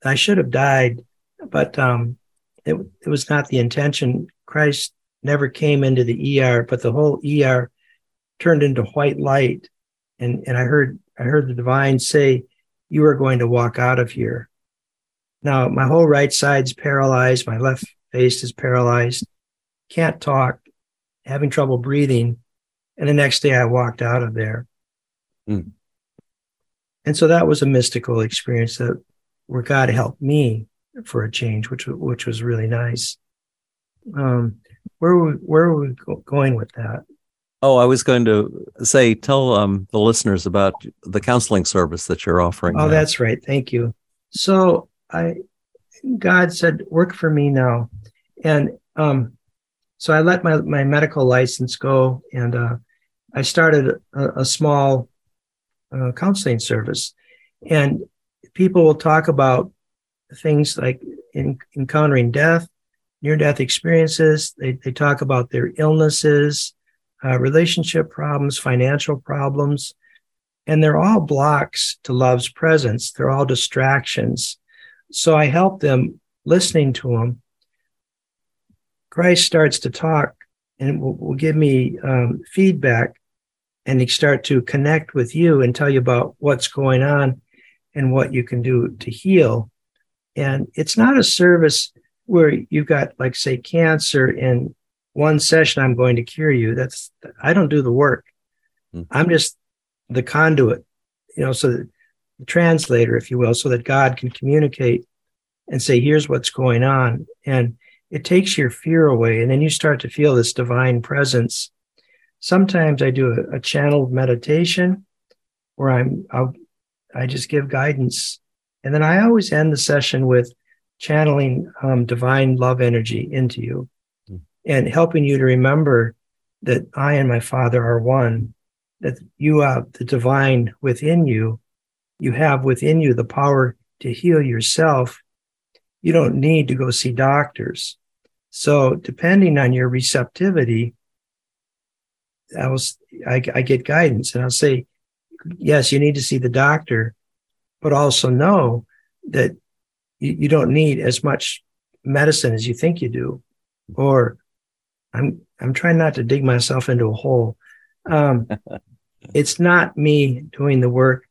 I should have died, but um, it, it was not the intention. Christ never came into the ER, but the whole ER turned into white light. And, and I heard, I heard the divine say, you are going to walk out of here. Now my whole right side's paralyzed. My left face is paralyzed. Can't talk, having trouble breathing. And the next day I walked out of there. Mm. And so that was a mystical experience that where God helped me for a change, which which was really nice. Um, where were we, where were we going with that? Oh, I was going to say, tell um, the listeners about the counseling service that you're offering. Oh, now. that's right. Thank you. So I, God said, work for me now, and um, so I let my my medical license go, and uh, I started a, a small uh, counseling service, and people will talk about things like in, encountering death, near death experiences. They, they talk about their illnesses, uh, relationship problems, financial problems, and they're all blocks to love's presence. They're all distractions. So I help them listening to them. Christ starts to talk and will, will give me um, feedback and they start to connect with you and tell you about what's going on and what you can do to heal. And it's not a service where you've got, like, say, cancer in one session, I'm going to cure you. That's, I don't do the work. Mm. I'm just the conduit, you know, so the translator, if you will, so that God can communicate and say, here's what's going on. And it takes your fear away. And then you start to feel this divine presence. Sometimes I do a, a channeled meditation where I'm, I'll I just give guidance. And then I always end the session with channeling um, divine love energy into you. And helping you to remember that I and my Father are one, that you have the divine within you. You have within you the power to heal yourself. You don't need to go see doctors. So, depending on your receptivity, I was I, I get guidance, and I'll say, yes, you need to see the doctor, but also know that you, you don't need as much medicine as you think you do. Or I'm I'm trying not to dig myself into a hole. Um, it's not me doing the work.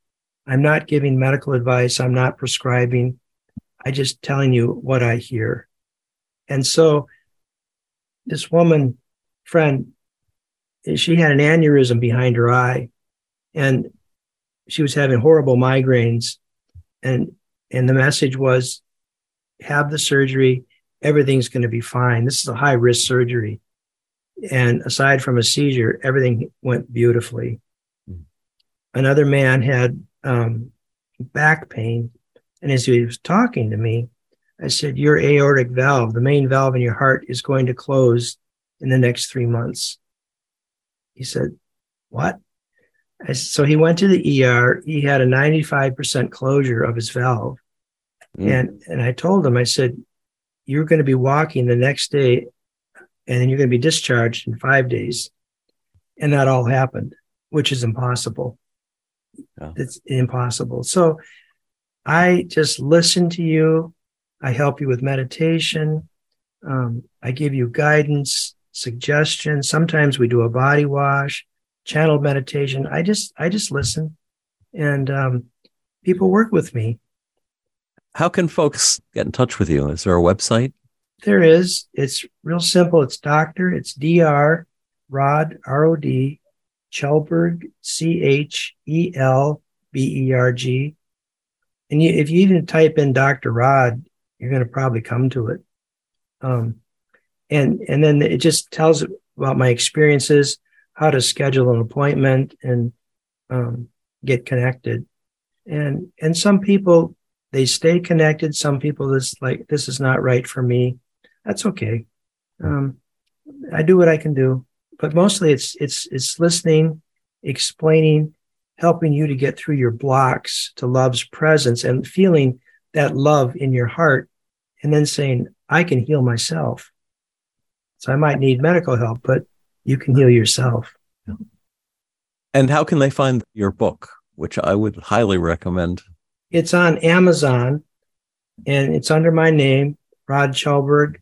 I'm not giving medical advice. I'm not prescribing. I'm just telling you what I hear. And so this woman friend, she had an aneurysm behind her eye. And she was having horrible migraines and and the message was have the surgery everything's going to be fine this is a high risk surgery and aside from a seizure everything went beautifully mm. another man had um, back pain and as he was talking to me i said your aortic valve the main valve in your heart is going to close in the next three months he said what so he went to the ER. He had a 95% closure of his valve. Mm. And, and I told him, I said, you're going to be walking the next day and then you're going to be discharged in five days. And that all happened, which is impossible. Yeah. It's impossible. So I just listen to you. I help you with meditation. Um, I give you guidance, suggestions. Sometimes we do a body wash channeled meditation. I just I just listen, and um, people work with me. How can folks get in touch with you? Is there a website? There is. It's real simple. It's Doctor. It's Dr. Rod R O D Chelberg C H E L B E R G. And you, if you even type in Dr. Rod, you're going to probably come to it. Um, and and then it just tells about my experiences how to schedule an appointment and um, get connected. And and some people they stay connected. Some people this like this is not right for me. That's okay. Um, I do what I can do, but mostly it's it's it's listening, explaining, helping you to get through your blocks to love's presence and feeling that love in your heart, and then saying, "I can heal myself." So I might need medical help, but you can heal yourself. And how can they find your book? which I would highly recommend. It's on Amazon and it's under my name, Rod Chelberg.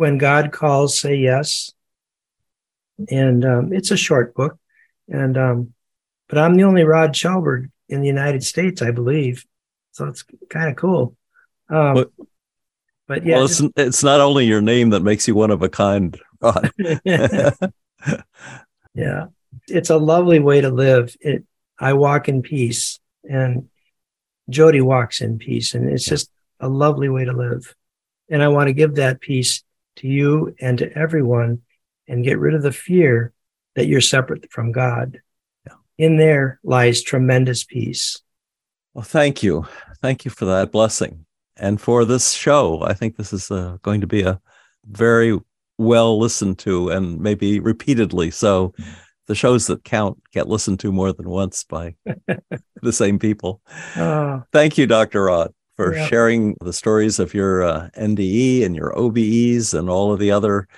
When God Calls, Say Yes. And um, it's a short book. And, um, but I'm the only Rod Chelberg in the United States, I believe. So it's kind of cool. Um, but, but yeah, well, it's, it's not only your name that makes you one of a kind, Rod. yeah, it's a lovely way to live. It, I walk in peace, and Jody walks in peace, and it's just a lovely way to live. And I want to give that peace to you and to everyone, and get rid of the fear that you're separate from God. Yeah. In there lies tremendous peace. Well, thank you. Thank you for that blessing. And for this show, I think this is uh, going to be a very well listened to and maybe repeatedly. So the shows that count get listened to more than once by the same people. Oh. Thank you, Dr. Rod, for yeah. sharing the stories of your uh, NDE and your OBEs and all of the other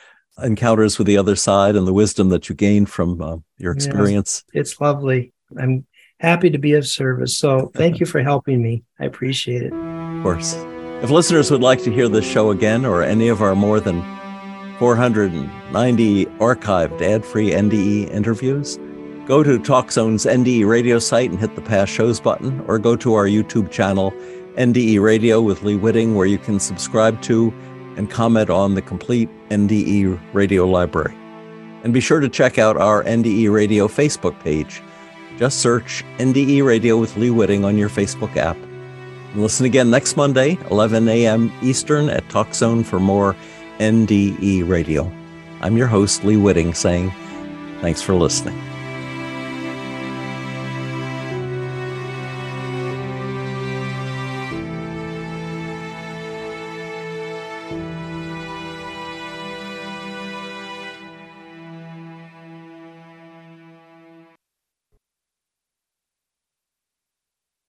encounters with the other side and the wisdom that you gained from uh, your experience. it's lovely. I'm happy to be of service. So thank you for helping me. I appreciate it. Of course. If listeners would like to hear this show again or any of our more than 490 archived ad free NDE interviews, go to TalkZone's NDE radio site and hit the past shows button, or go to our YouTube channel, NDE Radio with Lee Witting, where you can subscribe to and comment on the complete NDE radio library. And be sure to check out our NDE Radio Facebook page just search NDE Radio with Lee Witting on your Facebook app. And listen again next Monday, 11 a.m. Eastern at TalkZone for more NDE Radio. I'm your host, Lee Witting, saying thanks for listening.